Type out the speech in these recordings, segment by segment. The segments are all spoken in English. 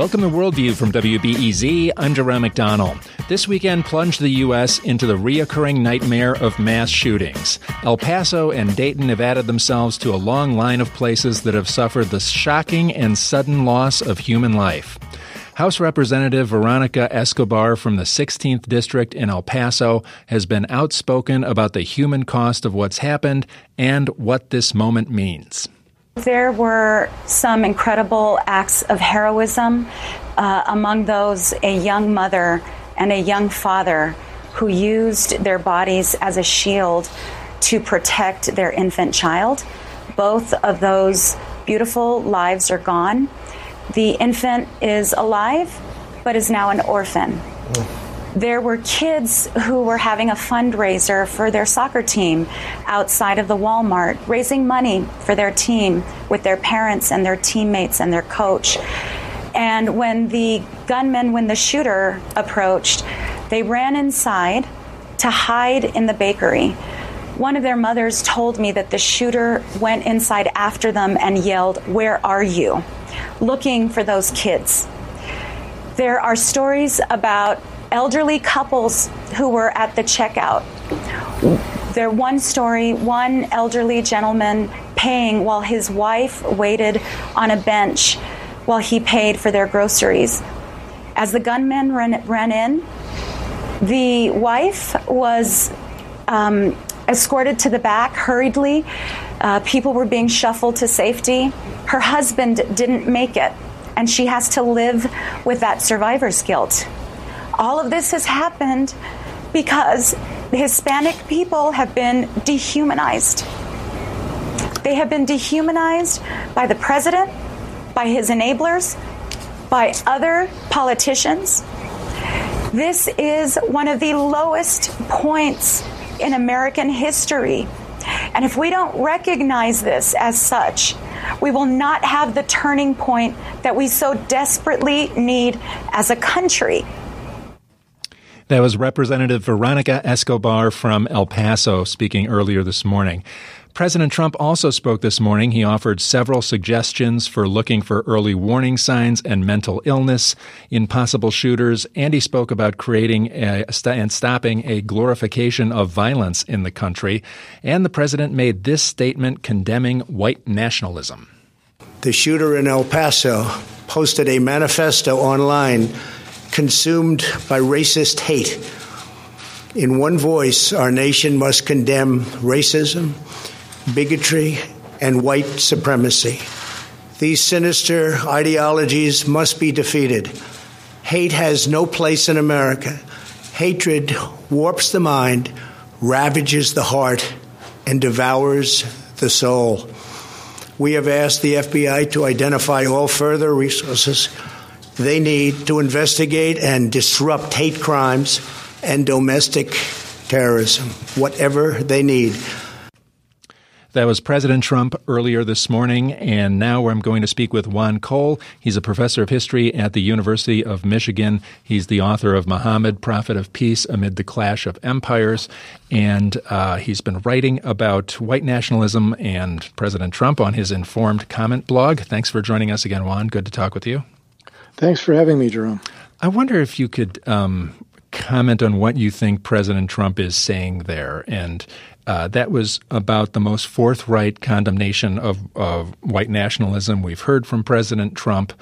Welcome to Worldview from WBEZ. I'm Jerome McDonnell. This weekend plunged the U.S. into the reoccurring nightmare of mass shootings. El Paso and Dayton have added themselves to a long line of places that have suffered the shocking and sudden loss of human life. House Representative Veronica Escobar from the 16th District in El Paso has been outspoken about the human cost of what's happened and what this moment means. There were some incredible acts of heroism, uh, among those, a young mother and a young father who used their bodies as a shield to protect their infant child. Both of those beautiful lives are gone. The infant is alive, but is now an orphan. There were kids who were having a fundraiser for their soccer team outside of the Walmart, raising money for their team with their parents and their teammates and their coach. And when the gunman, when the shooter approached, they ran inside to hide in the bakery. One of their mothers told me that the shooter went inside after them and yelled, Where are you? looking for those kids. There are stories about elderly couples who were at the checkout. Their one story, one elderly gentleman paying while his wife waited on a bench while he paid for their groceries. As the gunman ran, ran in, the wife was um, escorted to the back hurriedly. Uh, people were being shuffled to safety. Her husband didn't make it, and she has to live with that survivor's guilt. All of this has happened because the Hispanic people have been dehumanized. They have been dehumanized by the president, by his enablers, by other politicians. This is one of the lowest points in American history. And if we don't recognize this as such, we will not have the turning point that we so desperately need as a country. That was Representative Veronica Escobar from El Paso speaking earlier this morning. President Trump also spoke this morning. He offered several suggestions for looking for early warning signs and mental illness in possible shooters, and he spoke about creating a, and stopping a glorification of violence in the country. And the president made this statement condemning white nationalism. The shooter in El Paso posted a manifesto online consumed by racist hate. In one voice, our nation must condemn racism, bigotry, and white supremacy. These sinister ideologies must be defeated. Hate has no place in America. Hatred warps the mind, ravages the heart, and devours the soul. We have asked the FBI to identify all further resources they need to investigate and disrupt hate crimes and domestic terrorism, whatever they need. That was President Trump earlier this morning, and now I'm going to speak with Juan Cole. He's a professor of history at the University of Michigan. He's the author of Muhammad, Prophet of Peace Amid the Clash of Empires, and uh, he's been writing about white nationalism and President Trump on his Informed Comment blog. Thanks for joining us again, Juan. Good to talk with you. Thanks for having me, Jerome. I wonder if you could um, comment on what you think President Trump is saying there. And uh, that was about the most forthright condemnation of, of white nationalism we've heard from President Trump.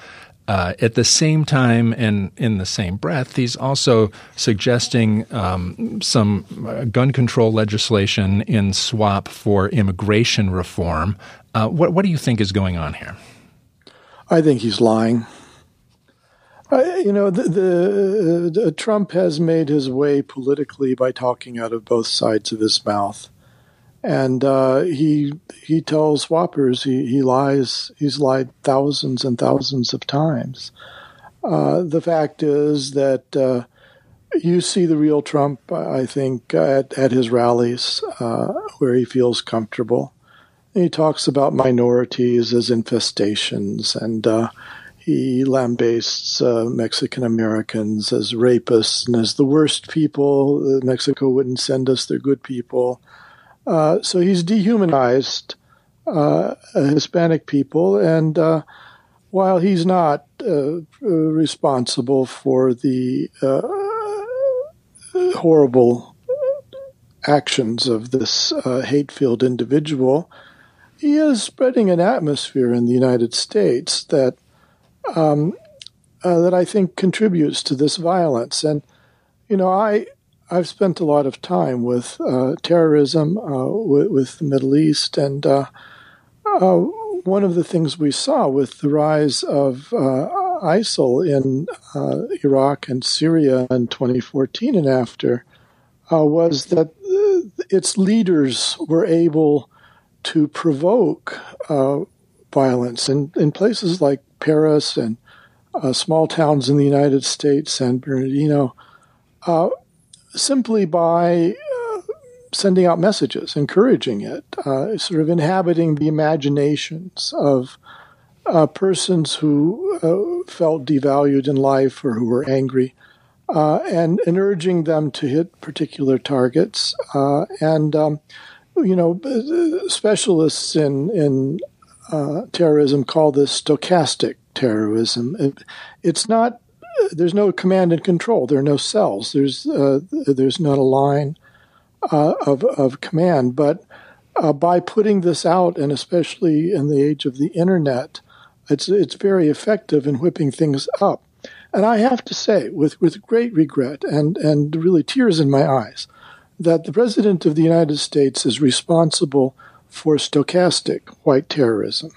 Uh, at the same time and in the same breath, he's also suggesting um, some uh, gun control legislation in swap for immigration reform. Uh, what, what do you think is going on here? I think he's lying. Uh, you know, the, the, the, Trump has made his way politically by talking out of both sides of his mouth, and uh, he he tells whoppers. he, he lies. He's lied thousands and thousands of times. Uh, the fact is that uh, you see the real Trump, I think, at at his rallies uh, where he feels comfortable. He talks about minorities as infestations and uh, he lambastes uh, Mexican Americans as rapists and as the worst people. Uh, Mexico wouldn't send us their good people. Uh, so he's dehumanized uh, Hispanic people, and uh, while he's not uh, responsible for the horrible actions of this hate-filled individual, he is spreading an atmosphere in the United States that um, uh, that I think contributes to this violence. And you know, I I've spent a lot of time with uh, terrorism, uh, with, with, the Middle East, and uh, uh, one of the things we saw with the rise of ISIL in Iraq and Syria in 2014 and after was that its leaders were able to provoke uh, violence in, in places like Paris and uh, small towns in the United States, San Bernardino, uh, simply by uh, sending out messages, encouraging it, uh, sort of inhabiting the imaginations of uh, persons who felt devalued in life or who were angry and, and urging them to hit particular targets. And, um, you know, specialists in, in uh, terrorism call this stochastic terrorism. It, it's not, there's no command and control. There are no cells. There's, uh, there's not a line uh, of, of command. But uh, by putting this out, and especially in the age of the internet, it's, it's very effective in whipping things up. And I have to say, with, with great regret and, and really tears in my eyes, that the President of the United States is responsible for stochastic white terrorism.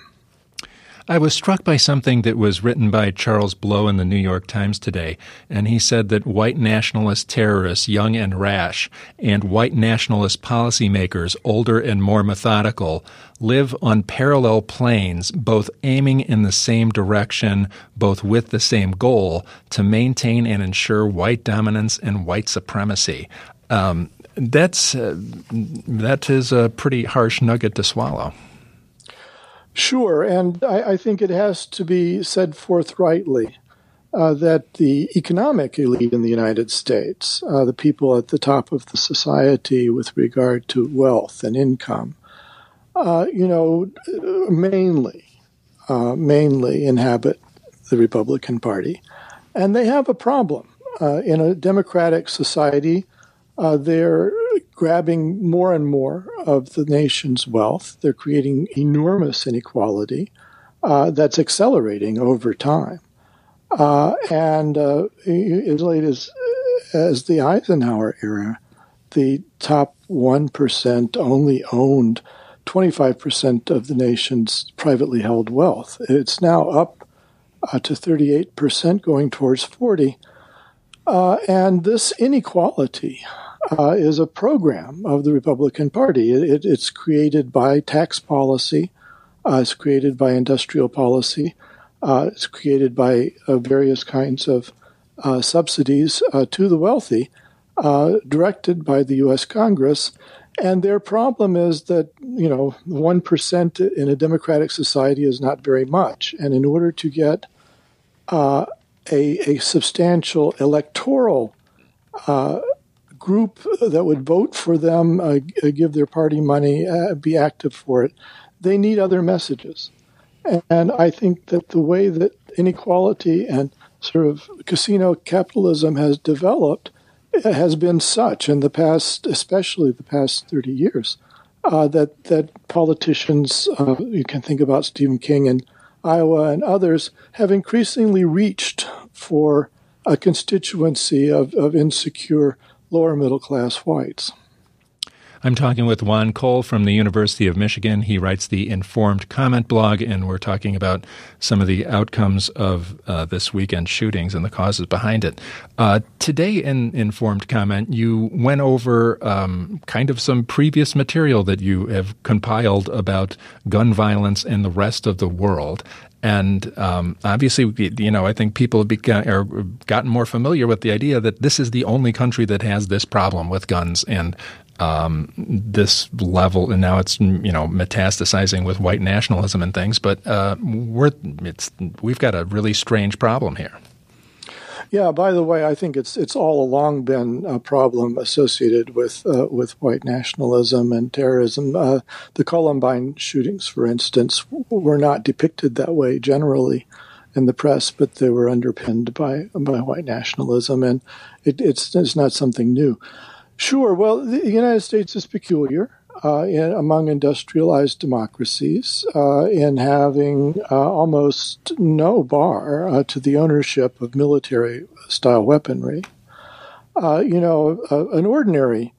I was struck by something that was written by Charles Blow in the New York Times today, and he said that white nationalist terrorists, young and rash, and white nationalist policymakers, older and more methodical, live on parallel planes, both aiming in the same direction, both with the same goal to maintain and ensure white dominance and white supremacy. Um, that's uh, that is a pretty harsh nugget to swallow. Sure, and I, I, think it has to be said forthrightly uh, that the economic elite in the United States, uh, the people at the top of the society with regard to wealth and income, uh, you know, mainly, uh, mainly inhabit the Republican Party, and they have a problem uh, in a democratic society. Uh, they're grabbing more and more of the nation's wealth. They're creating enormous inequality uh, that's accelerating over time. Uh, and uh, as late as, as the Eisenhower era, the top 1% only owned 25% of the nation's privately held wealth. It's now up uh, to 38%, going towards 40. Uh, and this inequality uh, is a program of the Republican Party. It, it's created by tax policy, uh, it's created by industrial policy, uh, it's created by uh, various kinds of uh, subsidies uh, to the wealthy, directed by the U.S. Congress. And their problem is that, you know, 1% in a democratic society is not very much. And in order to get a, a substantial electoral uh, group that would vote for them, uh, give their party money, uh, be active for it, they need other messages. And I think that the way that inequality and sort of casino capitalism has developed has been such in the past, especially the past 30 years, uh, that, that politicians, uh, you can think about Stephen King in Iowa and others, have increasingly reached for a constituency of, of insecure lower middle class whites. I'm talking with Juan Cole from the University of Michigan. He writes the Informed Comment blog, and we're talking about some of the outcomes of uh, this weekend shootings and the causes behind it. Uh, today in Informed Comment, you went over um, kind of some previous material that you have compiled about gun violence in the rest of the world. And um, obviously, you know, I think people have begun, or gotten more familiar with the idea that this is the only country that has this problem with guns and um, this level, and now it's you know metastasizing with white nationalism and things. But uh, we're it's we've got a really strange problem here. Yeah. By the way, I think it's it's all along been a problem associated with uh, with white nationalism and terrorism. Uh, the Columbine shootings, for instance, were not depicted that way generally. in the press, but they were underpinned by by white nationalism, and it, it's it's not something new. Sure, well, the United States is peculiar. Uh, in, among industrialized democracies, uh, in having uh, almost no bar uh, to the ownership of military style weaponry. Uh, you know, an ordinary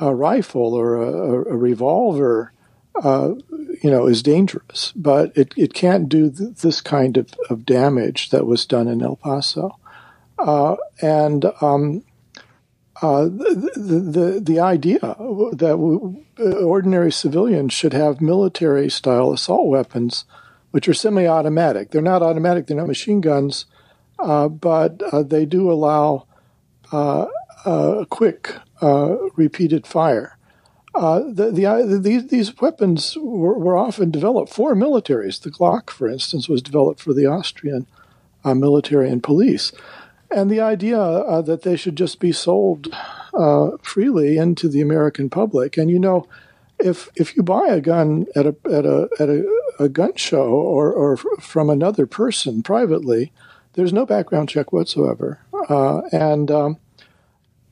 rifle or a, a revolver uh, you know, is dangerous, but it, it can't do th- this kind of, of damage that was done in El Paso. Uh, and um, uh, the, the, the idea that ordinary civilians should have military style assault weapons, which are semi automatic. They're not automatic, they're not machine guns, uh, but uh, they do allow uh, quick, repeated fire. Uh, the, the, these, these weapons were, were, often developed for militaries. The Glock, for instance, was developed for the Austrian uh, military and police. And the idea uh, that they should just be sold uh, freely into the American public. And you know, if if you buy a gun at a at a at a, a gun show or, or from another person privately, there's no background check whatsoever. Uh, and um,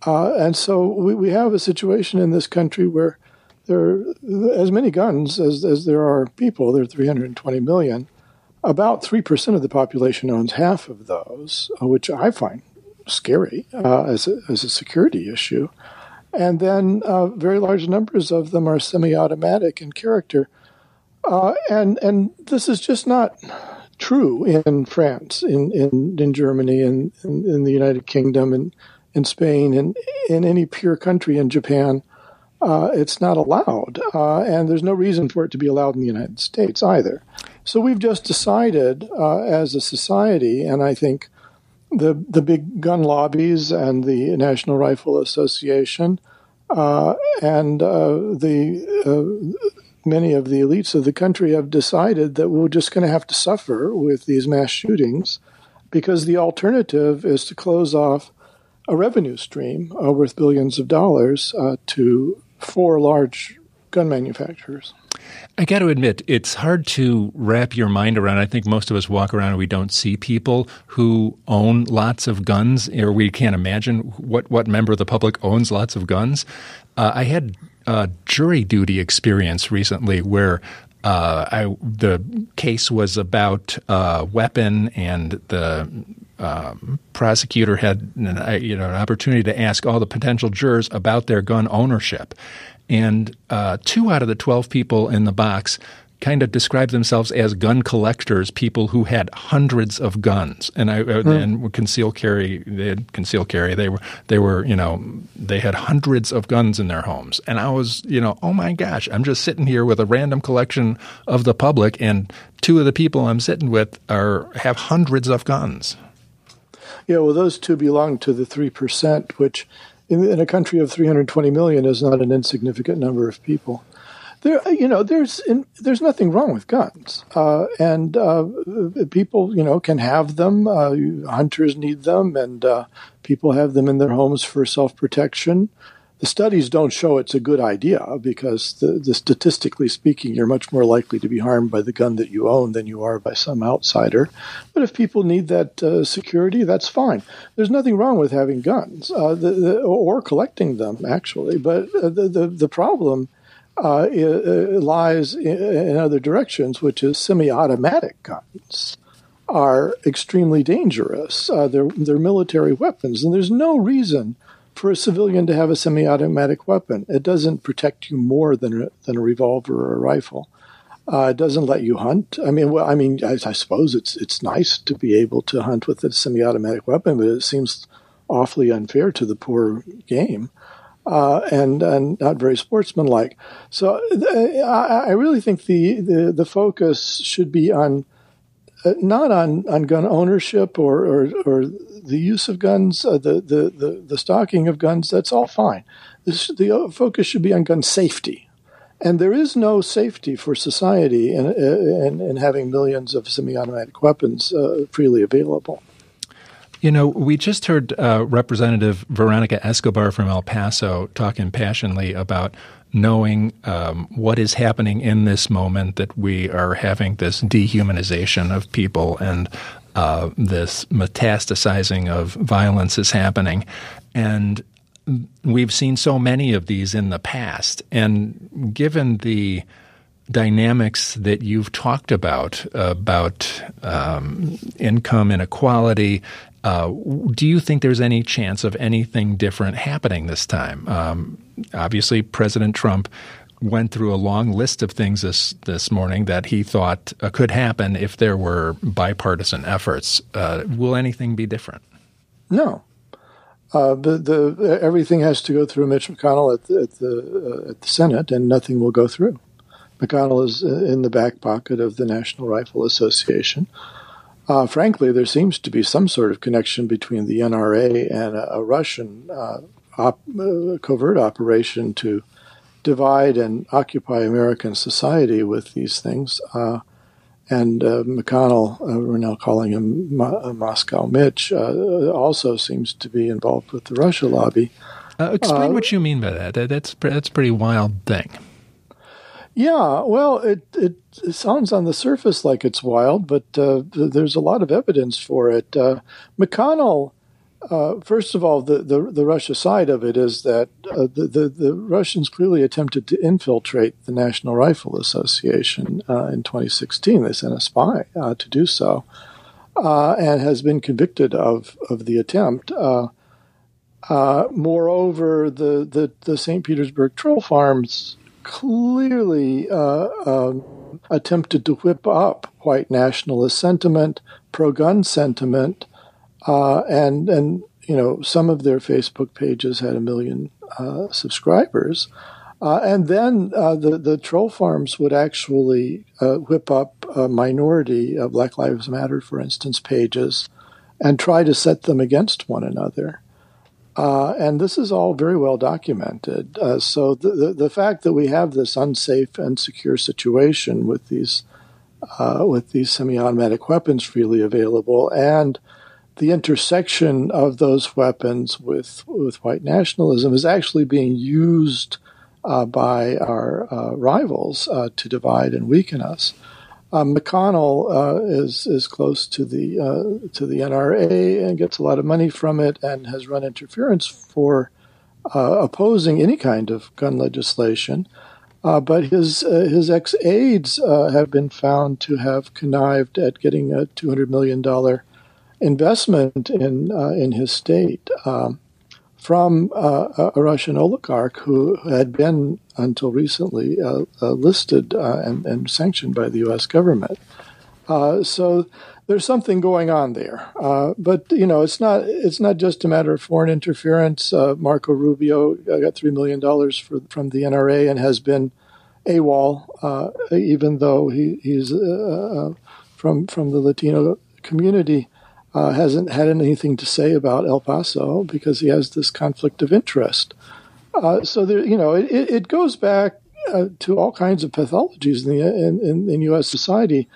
uh, and so we, we have a situation in this country where there are as many guns as, as there are people. There are 320 million. About 3% of the population owns half of those, uh, which I find scary uh, as, a, as a security issue. And then uh, very large numbers of them are semi automatic in character. Uh, and, and this is just not true in France, in, in, in Germany, in, in, in the United Kingdom, and in Spain, and in any pure country in Japan, uh, it's not allowed. Uh, and there's no reason for it to be allowed in the United States either. So we've just decided uh, as a society, and I think the the big gun lobbies and the National Rifle Association uh, and uh, the uh, many of the elites of the country have decided that we're just going to have to suffer with these mass shootings because the alternative is to close off a revenue stream uh, worth billions of dollars uh, to four large gun manufacturers. I got to admit, it's hard to wrap your mind around. I think most of us walk around and we don't see people who own lots of guns, or we can't imagine what, what member of the public owns lots of guns. Uh, I had a jury duty experience recently where uh, I, the case was about a weapon, and the um, prosecutor had an, you know an opportunity to ask all the potential jurors about their gun ownership, and uh, two out of the twelve people in the box kind of described themselves as gun collectors, people who had hundreds of guns, and I mm. and conceal carry. They had conceal carry. They were they were you know they had hundreds of guns in their homes, and I was you know oh my gosh, I'm just sitting here with a random collection of the public, and two of the people I'm sitting with are have hundreds of guns. Yeah, well, those two belong to the 3%, which in, in, a country of 320 million is not an insignificant number of people. There, you know, there's in, there's nothing wrong with guns, uh, and uh, people, you know, can have them. Uh, hunters need them, and uh, people have them in their homes for self protection the studies don't show it's a good idea because the, the, statistically speaking, you're much more likely to be harmed by the gun that you own than you are by some outsider. But if people need that uh, security, that's fine. There's nothing wrong with having guns uh, the, the, or collecting them, actually. But uh, the, the, problem uh, lies in, in other directions, which is semi-automatic guns are extremely dangerous. Uh, they're, they're military weapons, and there's no reason – for a civilian to have a semi-automatic weapon. It doesn't protect you more than a, than a revolver or a rifle. Uh, it doesn't let you hunt. I mean, well, I mean, I, I, suppose it's it's nice to be able to hunt with a semi-automatic weapon, but it seems awfully unfair to the poor game, uh, and and not very sportsmanlike. So I, I, really think the, the the focus should be on uh, not on, on gun ownership or, or, or the use of guns, uh, the, the, the, the, stocking of guns, that's all fine. This, the uh, focus should be on gun safety. And there is no safety for society in, in, in having millions of semi automatic weapons uh, freely available. You know, we just heard uh, Representative Veronica Escobar from El Paso talk impassionedly about knowing um, what is happening in this moment that we are having this dehumanization of people and uh, this metastasizing of violence is happening. And we've seen so many of these in the past. And given the dynamics that you've talked about, about um, income inequality, uh, do you think there's any chance of anything different happening this time? Um, obviously, President Trump went through a long list of things this this morning that he thought uh, could happen if there were bipartisan efforts. Uh, will anything be different? No, uh, the, the, everything has to go through Mitch McConnell at the, at the, uh, at the Senate, and nothing will go through. McConnell is uh, in the back pocket of the National Rifle Association. Uh, frankly, there seems to be some sort of connection between the NRA and a, a Russian uh, op, covert operation to divide and occupy American society with these things. Uh, and uh, McConnell, uh, we're now calling him Mo- uh, Moscow Mitch, uh, also seems to be involved with the Russia lobby. Uh, explain what you mean by that. That's that's a pretty wild thing. Yeah, well, it, it, sounds on the surface like it's wild, but there's a lot of evidence for it. McConnell uh, first of all, the, the, the, Russia side of it is that uh, the, the, the, Russians clearly attempted to infiltrate the National Rifle Association uh, in 2016. They sent a spy uh, to do so uh, and has been convicted of, of the attempt. Uh, moreover, the, the, the, St. Petersburg troll farms clearly um, attempted to whip up white nationalist sentiment, pro gun sentiment. Uh, and and you know some of their Facebook pages had a million uh, subscribers, uh, and then uh, the the troll farms would actually uh, whip up a minority of Black Lives Matter, for instance, pages, and try to set them against one another. Uh, and this is all very well documented. so the, the, the fact that we have this unsafe and secure situation with these with these semi-automatic weapons freely available and the intersection of those weapons with with white nationalism is actually being used uh, by our uh, rivals uh, to divide and weaken us. Uh, McConnell uh, is is close to the uh, to the NRA and gets a lot of money from it, and has run interference for opposing any kind of gun legislation. but his his ex aides have been found to have connived at getting a two hundred million dollar investment in uh, in his state um, from uh, a Russian oligarch who had been until recently uh, uh listed uh, and, and, sanctioned by the U.S. government. Uh, so there's something going on there, but you know it's not it's not just a matter of foreign interference. Marco Rubio got three million dollars from the NRA and has been AWOL, even though he, he's from from the Latino community uh, hasn't had anything to say about El Paso because he has this conflict of interest. Uh, so there, you know, it, it goes back uh, to all kinds of pathologies in the in, in, U.S. society.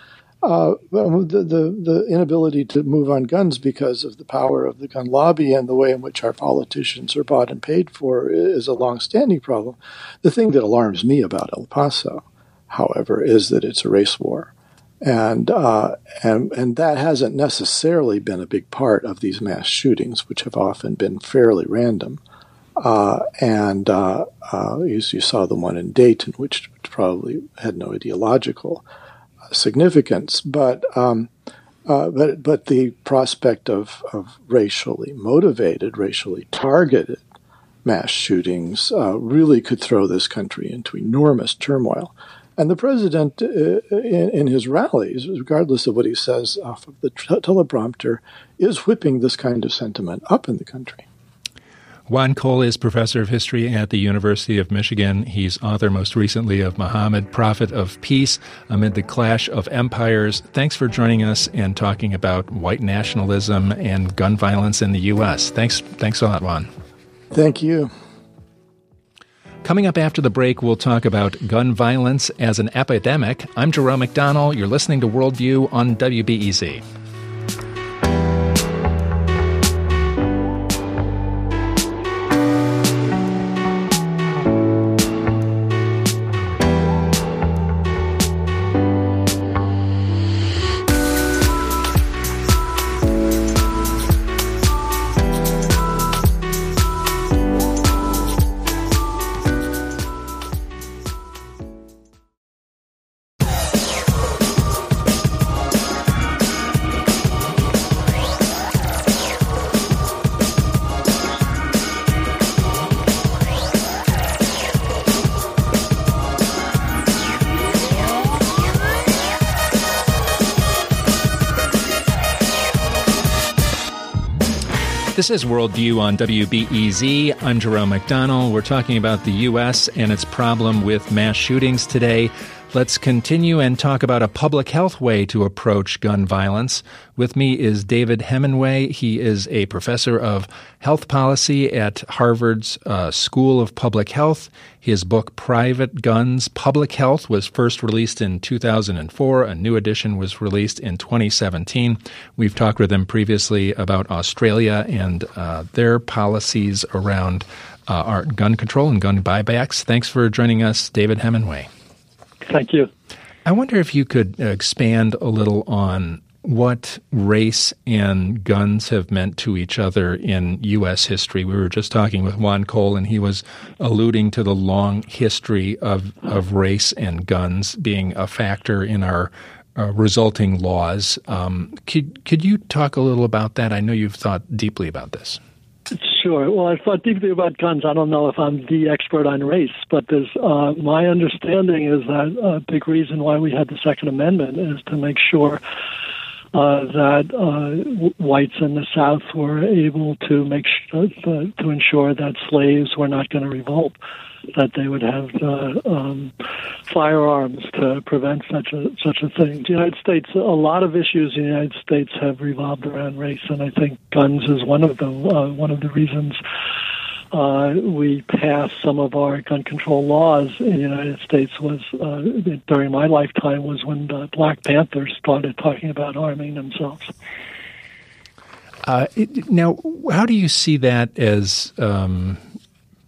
Uh, the, the, the inability to move on guns because of the power of the gun lobby and the way in which our politicians are bought and paid for is a long-standing problem. The thing that alarms me about El Paso, however, is that it's a race war and uh, and and that hasn't necessarily been a big part of these mass shootings, which have often been fairly random. Uh, and uh, uh you, you, saw the one in Dayton, which probably had no ideological uh, significance, but um, uh, but but the prospect of, of racially motivated, racially targeted mass shootings really could throw this country into enormous turmoil. And the president, uh, in, in, his rallies, regardless of what he says off of the teleprompter, is whipping this kind of sentiment up in the country. Juan Cole is professor of history at the University of Michigan. He's author most recently of Muhammad, Prophet of Peace Amid the Clash of Empires. Thanks for joining us and talking about white nationalism and gun violence in the U.S. Thanks, thanks a lot, Juan. Thank you. Coming up after the break, we'll talk about gun violence as an epidemic. I'm Jerome McDonnell. You're listening to Worldview on WBEZ. This is Worldview on WBEZ. I'm Jerome McDonnell. We're talking about the U.S. and its problem with mass shootings today. Let's continue and talk about a public health way to approach gun violence. With me is David Hemenway. He is a professor of health policy at Harvard's uh, School of Public Health. His book, Private Guns Public Health, was first released in 2004. A new edition was released in 2017. We've talked with him previously about Australia and uh, their policies around uh, our gun control and gun buybacks. Thanks for joining us, David Hemenway. Thank you. I wonder if you could expand a little on what race and guns have meant to each other in U.S. history. We were just talking with Juan Cole, and he was alluding to the long history of, of race and guns being a factor in our uh, resulting laws. Um, could, could you talk a little about that? I know you've thought deeply about this. Sure. Well, I thought deeply about guns. I don't know if I'm the expert on race, but there's uh, my understanding is that a big reason why we had the Second Amendment is to make sure uh, that uh, whites in the South were able to make sure, uh, to ensure that slaves were not going to revolt that they would have uh, um, firearms to prevent such a such a thing. The United States, a lot of issues in the United States have revolved around race, and I think guns is one of them. Uh, one of the reasons. Uh, we passed some of our gun control laws in the United States was uh, during my lifetime was when the Black Panthers started talking about arming themselves. Uh, it, now, how do you see that as um,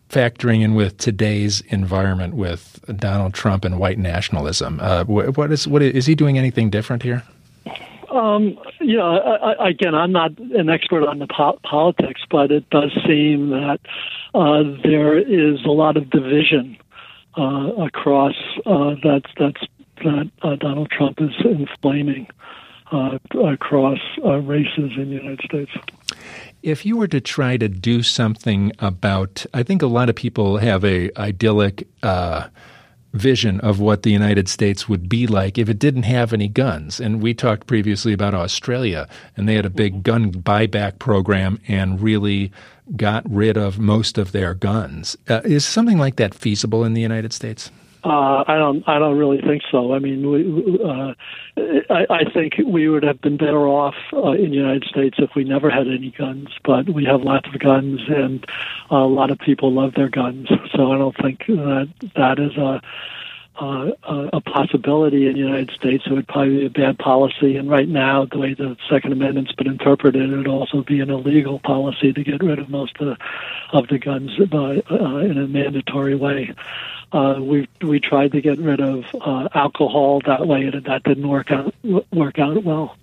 factoring in with today's environment with Donald Trump and white nationalism. Uh, what is what is, he doing anything different here? Um, yeah, I, I, again, I'm not an expert on the po- politics, but it does seem that uh, there is a lot of division uh, across uh, that that's that uh, Donald Trump is inflaming uh, across races in the United States. If you were to try to do something about, I think a lot of people have a idyllic uh, vision of what the United States would be like if it didn't have any guns. And we talked previously about Australia, and they had a big gun buyback program and really got rid of most of their guns. Uh, is something like that feasible in the United States? Uh, I don't. I don't really think so. I mean, we, uh, I, I think we would have been better off uh, in the United States if we never had any guns. But we have lots of guns, and a lot of people love their guns. So I don't think that that is a uh, a possibility in the United States. It would probably be a bad policy. And right now, the way the Second Amendment's been interpreted, it would also be an illegal policy to get rid of most of the, of the guns by, uh, in a mandatory way. Uh, we we tried to get rid of uh, alcohol that way, and that didn't work out work out well.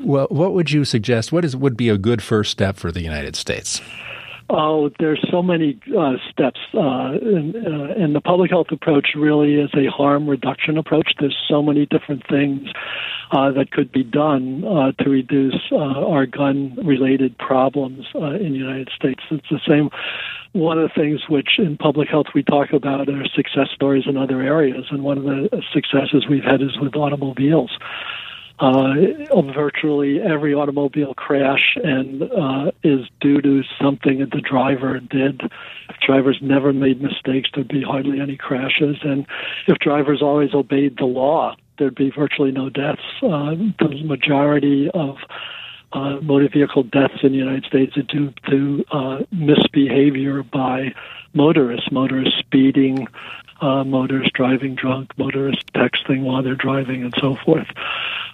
Well, what would you suggest? What is would be a good first step for the United States? Oh, there's so many uh, steps, uh, and, uh, and, the public health approach really is a harm reduction approach. There's so many different things uh, that could be done uh, to reduce uh, our gun-related problems in the United States. It's the same. One of the things which in public health we talk about are success stories in other areas, and one of the successes we've had is with automobiles uh, virtually every automobile crash and uh, is due to something that the driver did. If drivers never made mistakes, there'd be hardly any crashes, and if drivers always obeyed the law, there'd be virtually no deaths. Uh, the majority of uh, motor vehicle deaths in the United States are due to uh, misbehavior by motorists, motorists speeding, uh, motorists driving drunk, motorists texting while they're driving, and so forth.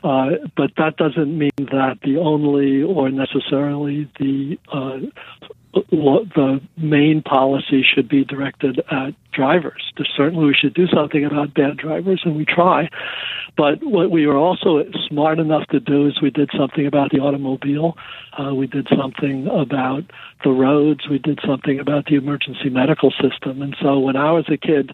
Uh, but that doesn't mean that the only or necessarily the uh, the main policy should be directed at drivers. Certainly, we should do something about bad drivers, and we try. But what we were also smart enough to do is we did something about the automobile. Uh, we did something about the roads. We did something about the emergency medical system. And so when I was a kid,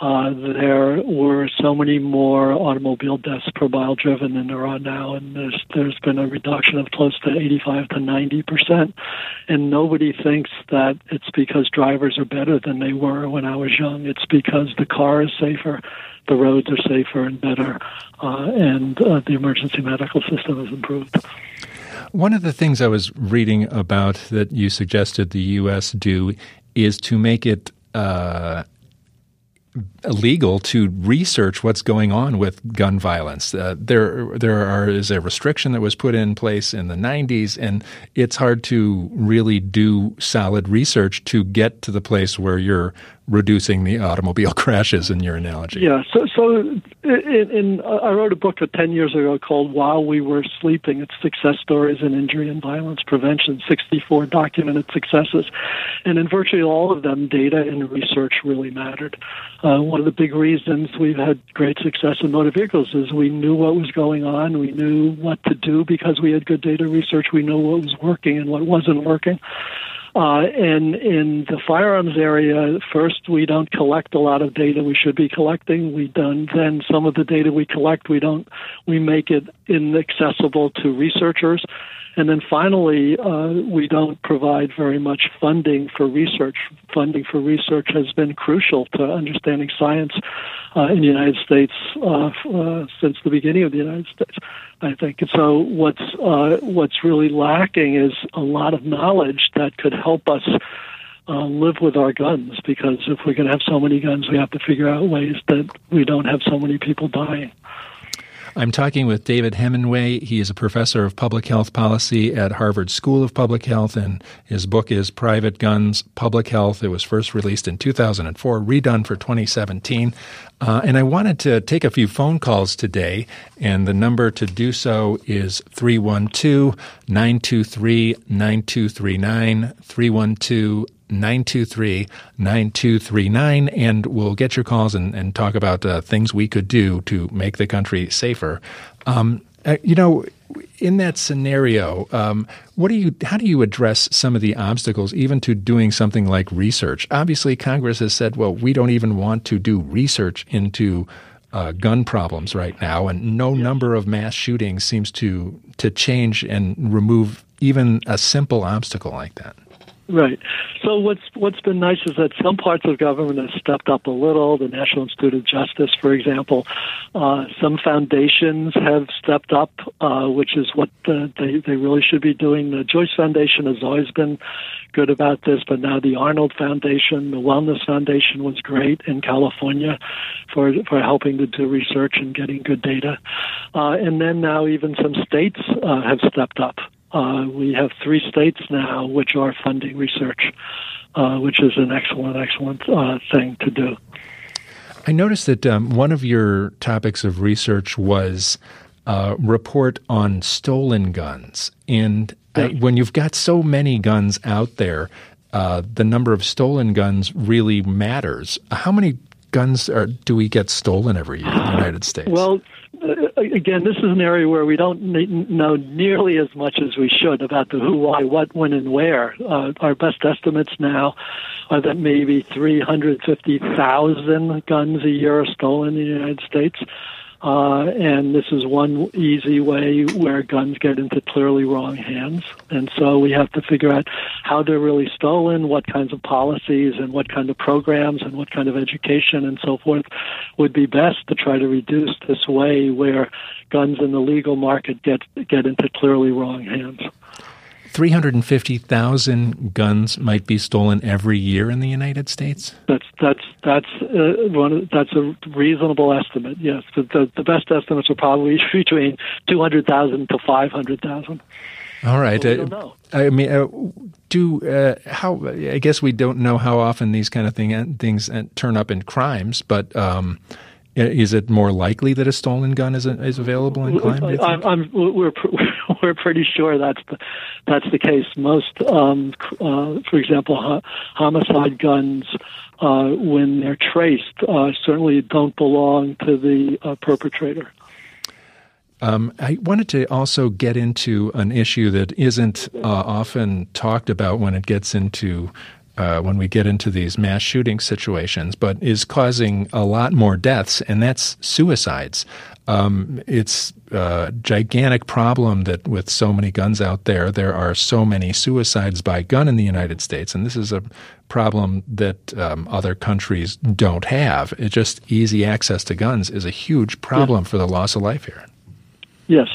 uh, there were so many more automobile deaths per mile driven than there are now, and there's there's been a reduction of close to 85 to 90 percent. And nobody thinks that it's because drivers are better than they were when I was young. It's because the car is safer, the roads are safer and better, uh, and uh, the emergency medical system has improved. One of the things I was reading about that you suggested the U.S. do is to make it uh, illegal to research what's going on with gun violence. Uh, there, there are, is a restriction that was put in place in the 90s, and it's hard to really do solid research to get to the place where you're reducing the automobile crashes in your analogy. Yeah. So, so in, in I wrote a book 10 years ago called While We Were Sleeping. It's success stories in injury and violence prevention, 64 documented successes. And in virtually all of them, data and research really mattered. Uh, one of the big reasons we've had great success in motor vehicles is we knew what was going on. We knew what to do because we had good data research. We knew what was working and what wasn't working. Uh, and in the firearms area, first we don't collect a lot of data we should be collecting. We don't. Then some of the data we collect, we don't. We make it inaccessible to researchers. And then finally, uh, we don't provide very much funding for research. Funding for research has been crucial to understanding science uh, in the United States uh, uh since the beginning of the United States. I think. And so what's uh, what's really lacking is a lot of knowledge that could help us uh, live with our guns. Because if we're going to have so many guns, we have to figure out ways that we don't have so many people dying. I'm talking with David Hemenway. He is a professor of public health policy at Harvard School of Public Health, and his book is Private Guns, Public Health. It was first released in 2004, redone for 2017. Uh, and I wanted to take a few phone calls today, and the number to do so is 312 923 9239. 312 923 9239, and we'll get your calls and, and talk about uh, things we could do to make the country safer. Um, uh, you know, in that scenario, um, what do you? How do you address some of the obstacles, even to doing something like research? Obviously, Congress has said, "Well, we don't even want to do research into uh, gun problems right now," and no number of mass shootings seems to to change and remove even a simple obstacle like that. Right. So what's what's been nice is that some parts of government have stepped up a little. The National Institute of Justice, for example, uh, some foundations have stepped up, uh, which is what the, they they really should be doing. The Joyce Foundation has always been good about this, but now the Arnold Foundation, the Wellness Foundation, was great in California for for helping to do research and getting good data, uh, and then now even some states uh, have stepped up. Uh, we have three states now which are funding research, uh, which is an excellent, excellent uh, thing to do. I noticed that um, one of your topics of research was a uh, report on stolen guns. And I, when you've got so many guns out there, uh, the number of stolen guns really matters. How many guns are, do we get stolen every year in the United States? Well, uh, again, this is an area where we don't know nearly as much as we should about the who, why, what, when, and where. Uh, our best estimates now are that maybe 350,000 guns a year are stolen in the United States. Uh, and this is one easy way where guns get into clearly wrong hands. And so we have to figure out how they're really stolen, what kinds of policies and what kind of programs and what kind of education and so forth would be best to try to reduce this way where guns in the legal market get get into clearly wrong hands. 350,000 guns might be stolen every year in the United States? That's that's that's uh, one that's a reasonable estimate. Yes, the the, the best estimates are probably between 200,000 to 500,000. All right. Uh, I mean, uh, do uh, how? I guess we don't know how often these kind of thing things uh, turn up in crimes, but um, is it more likely that a stolen gun is is available in crime? I'm, I'm, we're we're pretty sure that's the that's the case. Most, um, uh, for example, homicide guns, uh, when they're traced, uh, certainly don't belong to the uh, perpetrator. Um, I wanted to also get into an issue that isn't uh, often talked about when it gets into uh, when we get into these mass shooting situations, but is causing a lot more deaths, and that's suicides. Um, it's a gigantic problem that with so many guns out there, there are so many suicides by gun in the United States, and this is a problem that um, other countries don't have. It's just easy access to guns is a huge problem yeah. for the loss of life here. Yes.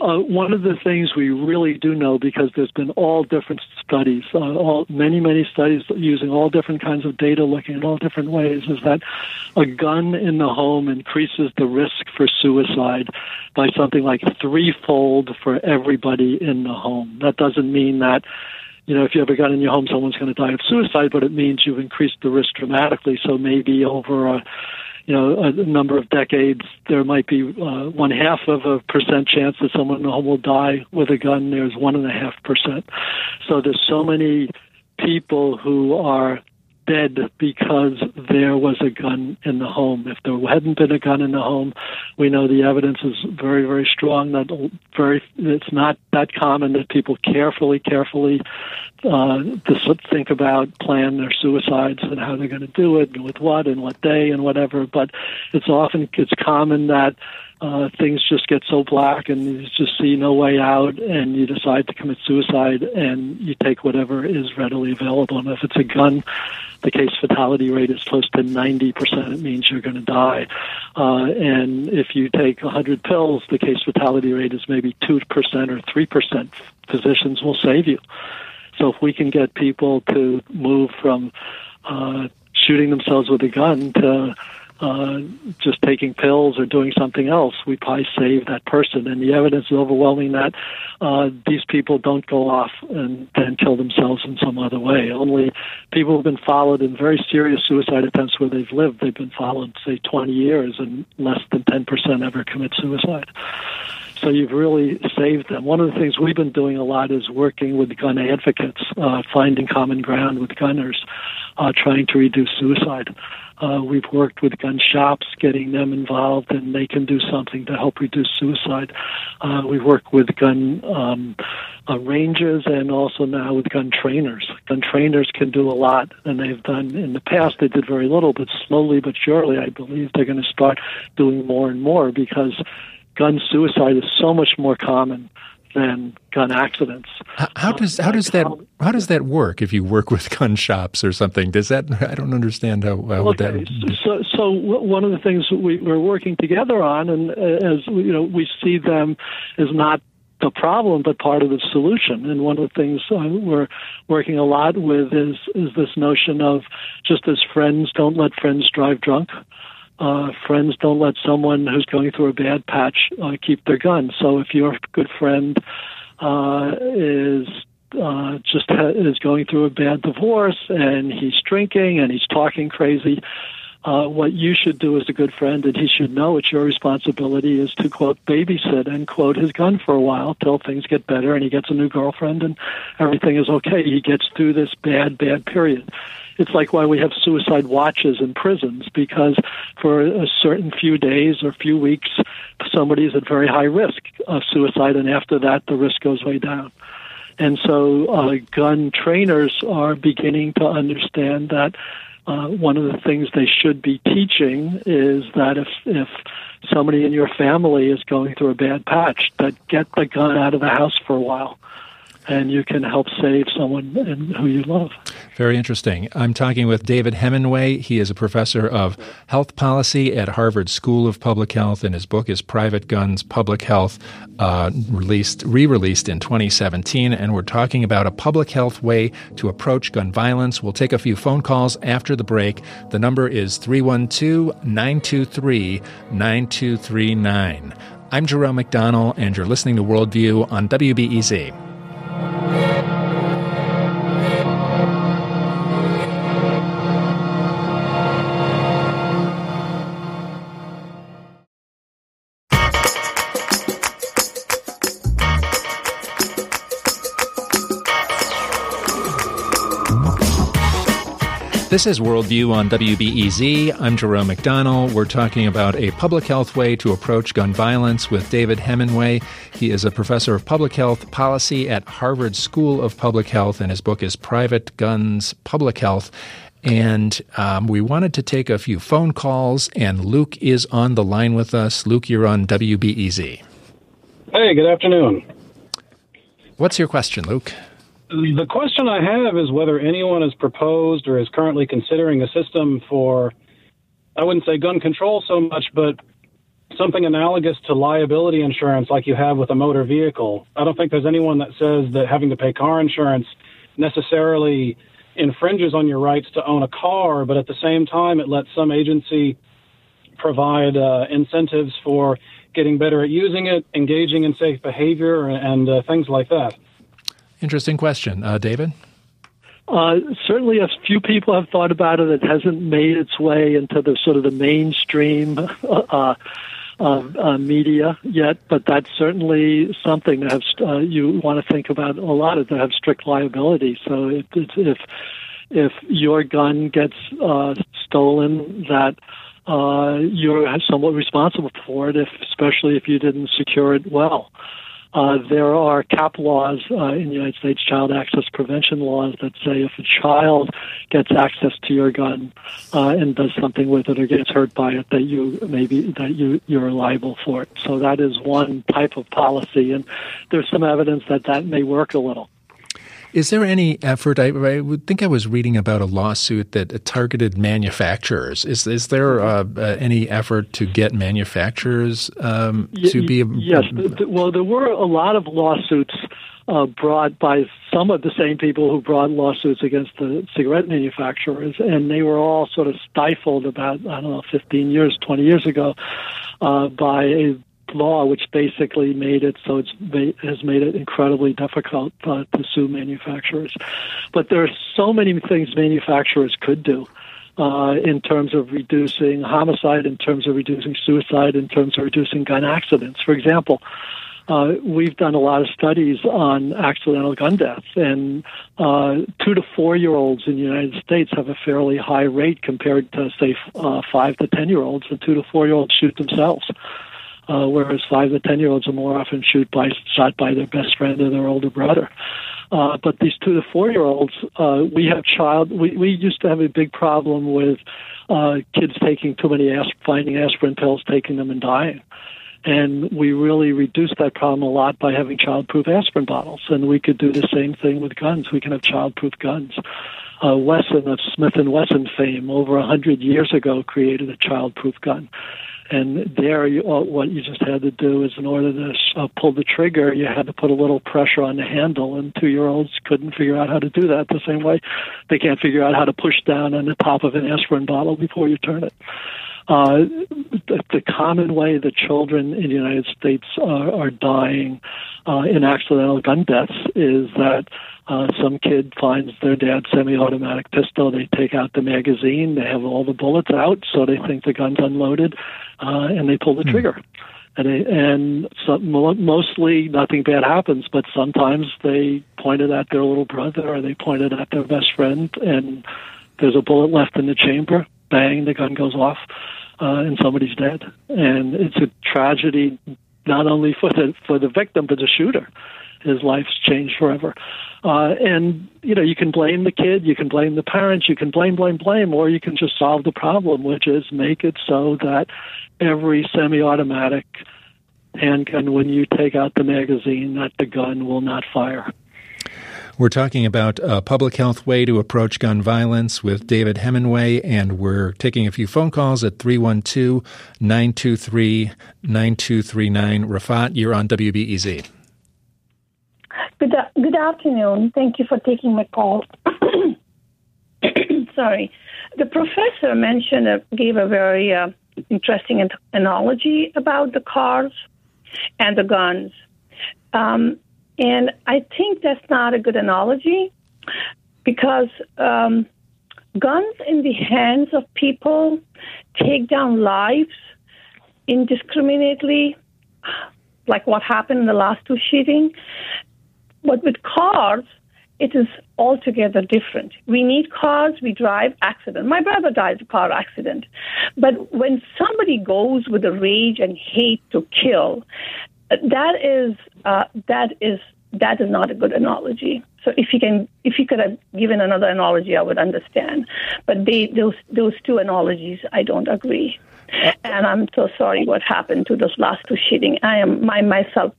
Uh, one of the things we really do know, because there's been all different studies, uh, all many many studies using all different kinds of data, looking at all different ways, is that a gun in the home increases the risk for suicide by something like threefold for everybody in the home. That doesn't mean that you know, if you have a gun in your home, someone's going to die of suicide, but it means you've increased the risk dramatically. So maybe over a you know, a number of decades, there might be uh, one half of a percent chance that someone in the home will die with a gun. There's one and a half percent. So there's so many people who are dead because there was a gun in the home. If there hadn't been a gun in the home, we know the evidence is very, very strong that very it's not that common that people carefully, carefully uh, think about plan their suicides and how they're going to do it and with what and what day and whatever. But it's often it's common that uh, things just get so black and you just see no way out and you decide to commit suicide and you take whatever is readily available. And if it's a gun, the case fatality rate is close to 90%. It means you're going to die. Uh, and if you take 100 pills, the case fatality rate is maybe 2% or 3%. Physicians will save you. So if we can get people to move from uh, shooting themselves with a gun to uh, just taking pills or doing something else, we probably save that person. And the evidence is overwhelming that uh, these people don't go off and then kill themselves in some other way. Only people who've been followed in very serious suicide attempts where they've lived, they've been followed, say, 20 years, and less than 10% ever commit suicide. So you've really saved them. One of the things we've been doing a lot is working with gun advocates, uh, finding common ground with gunners, uh, trying to reduce suicide. Uh, we've worked with gun shops, getting them involved, and they can do something to help reduce suicide. Uh, we work with gun um, uh, ranges and also now with gun trainers. Gun trainers can do a lot, and they've done in the past. They did very little, but slowly but surely, I believe they're going to start doing more and more because gun suicide is so much more common than gun accidents. How, how does how does that how does that work? If you work with gun shops or something, does that I don't understand how, how okay. that. So, so one of the things we, we're working together on, and uh, as you know, we see them as not the problem, but part of the solution. And one of the things uh, we're working a lot with is is this notion of just as friends don't let friends drive drunk uh, friends don't let someone who's going through a bad patch uh, keep their gun. So if your good friend uh, is uh, just ha- is going through a bad divorce and he's drinking and he's talking crazy, uh, what you should do as a good friend, and he should know it's your responsibility, is to quote babysit and quote his gun for a while till things get better and he gets a new girlfriend and everything is okay. He gets through this bad, bad period. It's like why we have suicide watches in prisons because for a certain few days or few weeks, somebody is at very high risk of suicide, and after that, the risk goes way down. And so, uh, gun trainers are beginning to understand that uh, one of the things they should be teaching is that if if somebody in your family is going through a bad patch, that get the gun out of the house for a while and you can help save someone who you love. Very interesting. I'm talking with David Hemenway. He is a professor of health policy at Harvard School of Public Health, and his book is Private Guns, Public Health, uh, released re-released in 2017. And we're talking about a public health way to approach gun violence. We'll take a few phone calls after the break. The number is 312-923-9239. I'm Jerome McDonnell, and you're listening to Worldview on WBEZ. This is Worldview on WBEZ. I'm Jerome McDonnell. We're talking about a public health way to approach gun violence with David Hemenway. He is a professor of public health policy at Harvard School of Public Health, and his book is Private Guns, Public Health. And um, we wanted to take a few phone calls, and Luke is on the line with us. Luke, you're on WBEZ. Hey, good afternoon. What's your question, Luke? The question I have is whether anyone has proposed or is currently considering a system for, I wouldn't say gun control so much, but something analogous to liability insurance like you have with a motor vehicle. I don't think there's anyone that says that having to pay car insurance necessarily infringes on your rights to own a car, but at the same time, it lets some agency provide uh, incentives for getting better at using it, engaging in safe behavior, and uh, things like that. Interesting question. Uh, David? Uh, certainly, a few people have thought about it. It hasn't made its way into the sort of the mainstream uh, uh, media yet, but that's certainly something that has, uh, you want to think about a lot of that have strict liability. So if if if your gun gets uh, stolen, that uh, you're somewhat responsible for it, if especially if you didn't secure it well. Uh, there are cap laws uh, in the United States, child access prevention laws, that say if a child gets access to your gun uh, and does something with it or gets hurt by it, that you maybe that you you're liable for it. So that is one type of policy, and there's some evidence that that may work a little. Is there any effort? I, I, would think I was reading about a lawsuit that targeted manufacturers. Is is there uh, uh, any effort to get manufacturers um, to be? A, yes. well, there were a lot of lawsuits uh, brought by some of the same people who brought lawsuits against the cigarette manufacturers, and they were all sort of stifled about I don't know 15 years, 20 years ago uh, by a law, which basically made it so it's has made it incredibly difficult uh, to sue manufacturers. But there are so many things manufacturers could do. Uh, in terms of reducing homicide, in terms of reducing suicide, in terms of reducing gun accidents. For example, uh, we've done a lot of studies on accidental gun deaths, and uh, two to four year olds in the United States have a fairly high rate compared to, say, uh, five to ten year olds, and two to four year olds shoot themselves uh, whereas five to ten year olds are more often shoot by shot by their best friend or their older brother. Uh, but these two to four year olds, uh, we have child. We we used to have a big problem with uh, kids taking too many asp- finding aspirin pills, taking them and dying. And we really reduced that problem a lot by having childproof aspirin bottles. And we could do the same thing with guns. We can have childproof guns. Uh, Wesson of Smith and Wesson fame over a hundred years ago created a childproof gun. And there, you, uh, what you just had to do is, in order to uh, pull the trigger, you had to put a little pressure on the handle. And two-year-olds couldn't figure out how to do that the same way they can't figure out how to push down on the top of an aspirin bottle before you turn it. Uh, the, the, common way that children in the United States are, are dying uh, in accidental gun deaths is that uh, some kid finds their dad's semi-automatic pistol. They take out the magazine. They have all the bullets out, so they think the gun's unloaded, uh, and they pull the hmm. trigger. And, they, and some, mostly nothing bad happens, but sometimes they point it at their little brother or they point it at their best friend, and there's a bullet left in the chamber. Bang! The gun goes off, uh, and somebody's dead. And it's a tragedy not only for the for the victim but the shooter. His life's changed forever. Uh, and you know, you can blame the kid, you can blame the parents, you can blame, blame, blame, or you can just solve the problem, which is make it so that every semi-automatic handgun, when you take out the magazine, that the gun will not fire. We're talking about a public health way to approach gun violence with David Hemenway, and we're taking a few phone calls at 312 923 9239. Rafat, you're on WBEZ. Good, good afternoon. Thank you for taking my call. Sorry. The professor mentioned, uh, gave a very uh, interesting analogy about the cars and the guns. Um, and I think that's not a good analogy because um, guns in the hands of people take down lives indiscriminately, like what happened in the last two shootings. But with cars, it is altogether different. We need cars, we drive accident. My brother died in a car accident. But when somebody goes with a rage and hate to kill, that is uh, that is that is not a good analogy. So if you can, if you could have given another analogy, I would understand. But they, those those two analogies, I don't agree. And I'm so sorry what happened to those last two shooting. I am my myself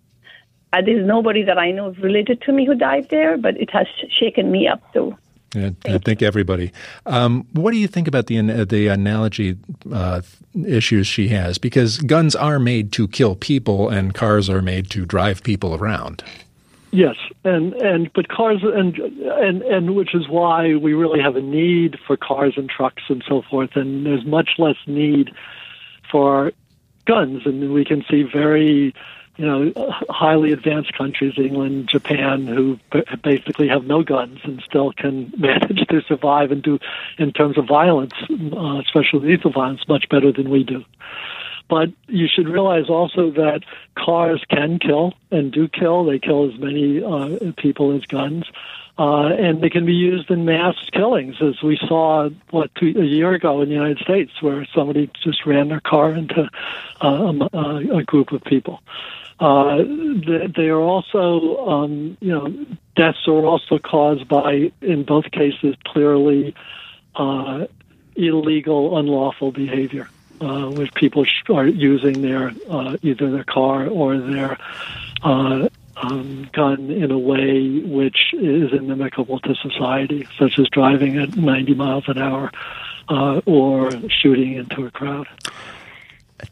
uh, there's nobody that I know related to me who died there, but it has shaken me up too. Yeah, I think everybody. Um, what do you think about the the analogy uh, issues she has? Because guns are made to kill people, and cars are made to drive people around. Yes, and and but cars and and and which is why we really have a need for cars and trucks and so forth, and there's much less need for guns, and we can see very you know, highly advanced countries, England, Japan, who basically have no guns and still can manage to survive and do, in terms of violence, uh, especially lethal violence, much better than we do. But you should realize also that cars can kill and do kill. They kill as many uh, people as guns. Uh, and they can be used in mass killings, as we saw what two, a year ago in the United States, where somebody just ran their car into uh, a, a group of people. Uh, they are also, um, you know, deaths are also caused by, in both cases, clearly uh, illegal, unlawful behavior, uh, which people are using their uh, either their car or their uh, um, gun in a way which is inimical to society, such as driving at 90 miles an hour uh, or shooting into a crowd.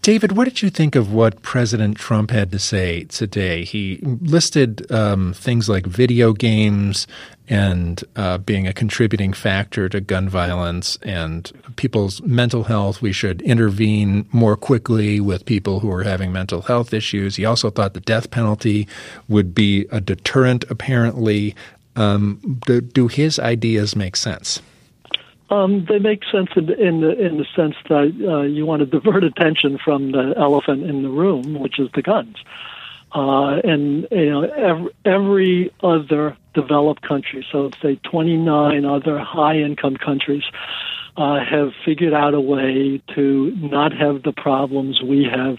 David, what did you think of what President Trump had to say today? He listed um, things like video games and uh, being a contributing factor to gun violence and people's mental health. We should intervene more quickly with people who are having mental health issues. He also thought the death penalty would be a deterrent, apparently. Um, do, do his ideas make sense? Um, they make sense in, in the in the sense that uh, you want to divert attention from the elephant in the room, which is the guns. Uh, and you know every, every other developed country, so say 29 other high-income countries, uh, have figured out a way to not have the problems we have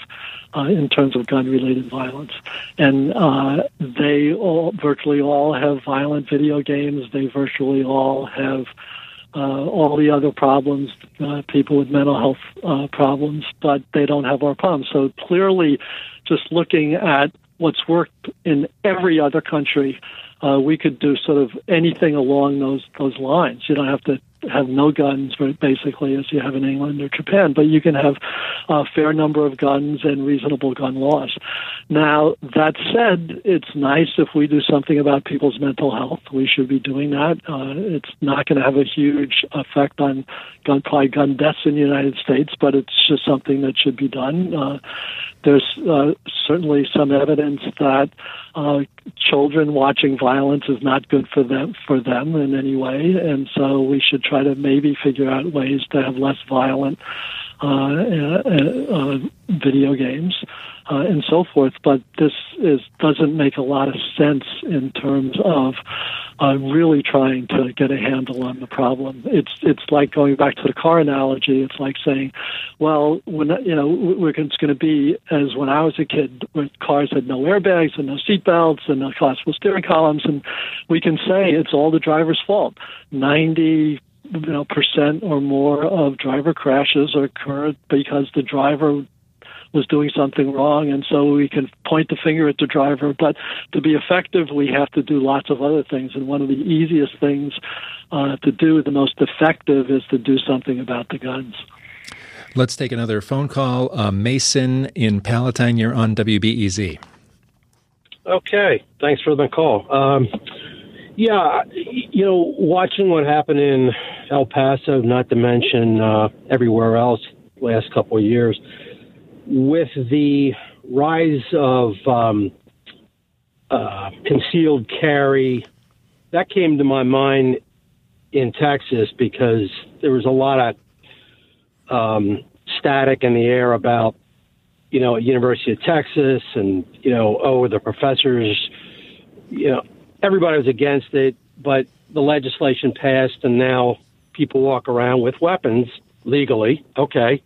uh, in terms of gun-related violence. And uh, they all, virtually all have violent video games. They virtually all have uh, all the other problems, uh, people with mental health uh, problems, but they don't have our problems. So clearly, just looking at what's worked in every other country, uh, we could do sort of anything along those those lines. You don't have to have no guns, basically, as you have in England or Japan, but you can have a fair number of guns and reasonable gun laws. Now, that said, it's nice if we do something about people's mental health. We should be doing that. Uh, it's not going to have a huge effect on gun, probably gun deaths in the United States, but it's just something that should be done. Uh, there's uh, certainly some evidence that uh, children watching violence is not good for them for them in any way, and so we should try to maybe figure out ways to have less violent uh, uh, uh video games uh, and so forth. But this is doesn't make a lot of sense in terms of uh, really trying to get a handle on the problem. It's it's like going back to the car analogy. It's like saying, well, when you know, we're, it's going to be as when I was a kid, when cars had no airbags and no seatbelts and no collapsible steering columns, and we can say it's all the driver's fault. Ninety you know percent or more of driver crashes occur because the driver was doing something wrong, and so we can point the finger at the driver. But to be effective, we have to do lots of other things, and one of the easiest things uh, to do, the most effective, is to do something about the guns. Let's take another phone call. Uh, Mason in Palatine, you're on WBEZ. Okay, thanks for the call. Um, yeah, you know, watching what happened in El Paso, not to mention uh, everywhere else last couple of years, with the rise of um, uh, concealed carry, that came to my mind in Texas because there was a lot of um, static in the air about, you know, University of Texas and, you know, oh, the professors, you know, everybody was against it, but the legislation passed and now people walk around with weapons legally. Okay.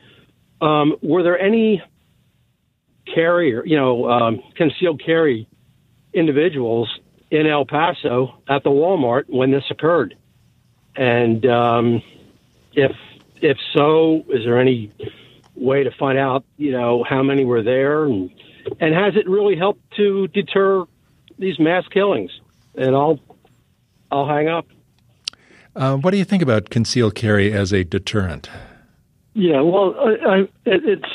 Um, were there any carrier, you know, um, concealed carry individuals in El Paso at the Walmart when this occurred? And um, if if so, is there any way to find out, you know, how many were there, and and has it really helped to deter these mass killings? And I'll I'll hang up. Uh, what do you think about concealed carry as a deterrent? Yeah, well, I, I, it, it's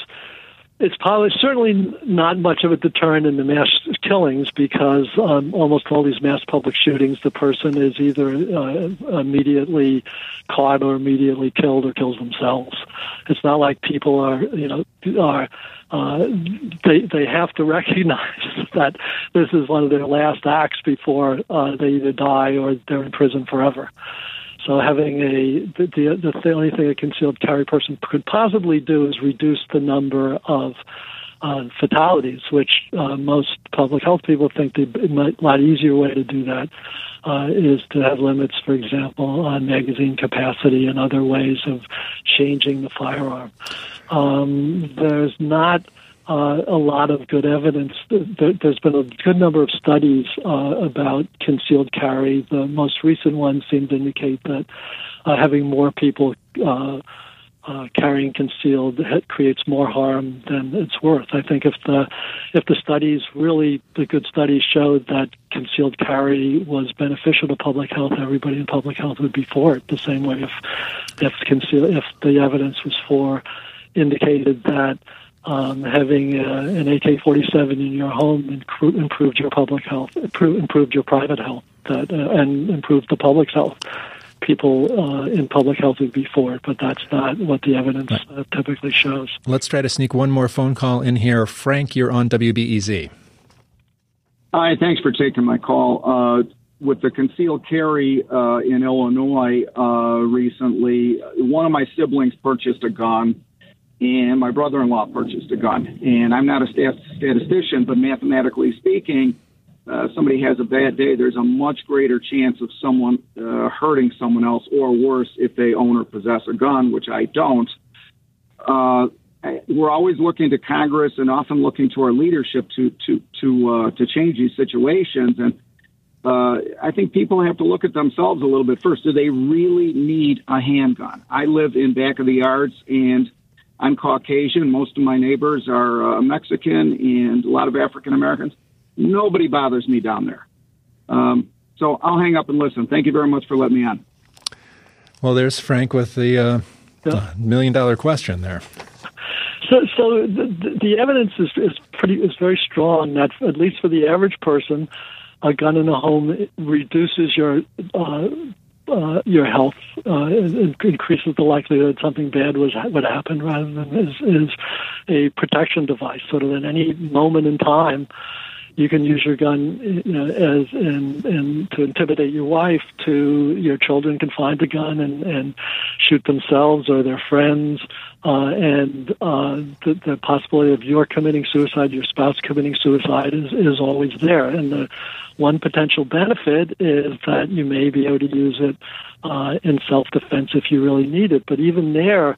it's probably certainly not much of a deterrent in the mass killings because um, almost all these mass public shootings, the person is either uh, immediately caught or immediately killed or kills themselves. It's not like people are, you know, are uh, they they have to recognize that this is one of their last acts before uh, they either die or they're in prison forever. So having a the, the the only thing a concealed carry person could possibly do is reduce the number of uh, fatalities, which uh, most public health people think the a lot easier way to do that uh, is to have limits, for example, on magazine capacity and other ways of changing the firearm. Um, there's not uh, a lot of good evidence. There's been a good number of studies uh, about concealed carry. The most recent ones seem to indicate that uh, having more people uh, uh, carrying concealed creates more harm than it's worth. I think if the if the studies really the good studies showed that concealed carry was beneficial to public health, everybody in public health would be for it. The same way if if conceal if the evidence was for indicated that um, having uh, an AK-47 in your home improved your public health, improved your private health, that, uh, and improved the public's health. People uh, in public health would be for it, but that's not what the evidence uh, typically shows. Let's try to sneak one more phone call in here. Frank, you're on WBEZ. Hi, thanks for taking my call. Uh, with the concealed carry uh, in Illinois recently, one of my siblings purchased a gun and my brother-in-law purchased a gun. And I'm not a stat- statistician, but mathematically speaking, uh, somebody has a bad day, there's a much greater chance of someone uh, hurting someone else, or worse, if they own or possess a gun, which I don't. Uh, we're always looking to Congress and often looking to our leadership to to to uh, to change these situations. And uh, I think people have to look at themselves a little bit first. Do they really need a handgun? I live in back of the yards, and I'm Caucasian. Most of my neighbors are uh, Mexican and a lot of African Americans. Nobody bothers me down there. Um, so I'll hang up and listen. Thank you very much for letting me on. Well, there's Frank with the, uh, the million dollar question there. So, so the, the evidence is, is pretty is very strong that at least for the average person, a gun in a home reduces your uh, uh, your health uh, increases the likelihood something bad was would happen rather than is, is a protection device. So that at any moment in time you can use your gun you know, as and and to intimidate your wife to your children can find a gun and and shoot themselves or their friends uh, and uh, the, the possibility of your committing suicide your spouse committing suicide is is always there and the one potential benefit is that you may be able to use it uh, in self-defense if you really need it. But even there,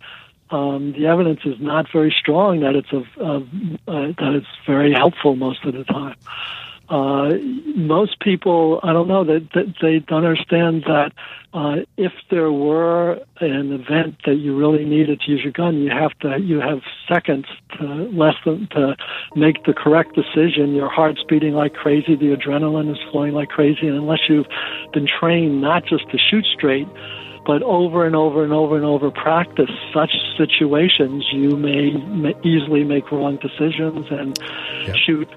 um, the evidence is not very strong that it's of, of uh, that it's very helpful most of the time uh, most people, I don't know, that, that they don't understand that uh, if there were an event that you really needed to use your gun, you have to you have seconds to less than to make the correct decision. Your heart's beating like crazy, the adrenaline is flowing like crazy, and unless you've been trained not just to shoot straight, but over and over and over and over practice such situations, you may, may easily make wrong decisions and yep. shoot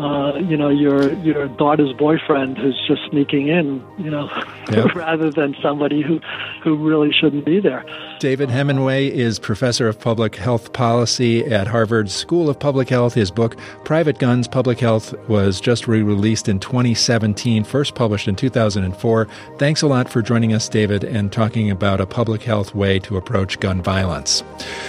uh, you know, your your daughter's boyfriend who's just sneaking in, you know, yep. rather than somebody who who really shouldn't be there. David Hemenway is professor of public health policy at Harvard School of Public Health. His book, Private Guns Public Health, was just re released in 2017, first published in 2004. Thanks a lot for joining us, David, and talking about a public health way to approach gun violence.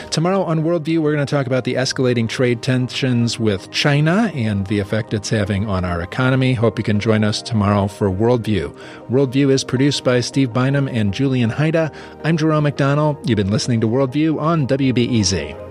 Tomorrow on Worldview, we're going to talk about the escalating trade tensions with China and the effect it's having on our economy. Hope you can join us tomorrow for Worldview. Worldview is produced by Steve Bynum and Julian Hayda. I'm Jerome McDonnell. You've been listening to Worldview on WBEZ.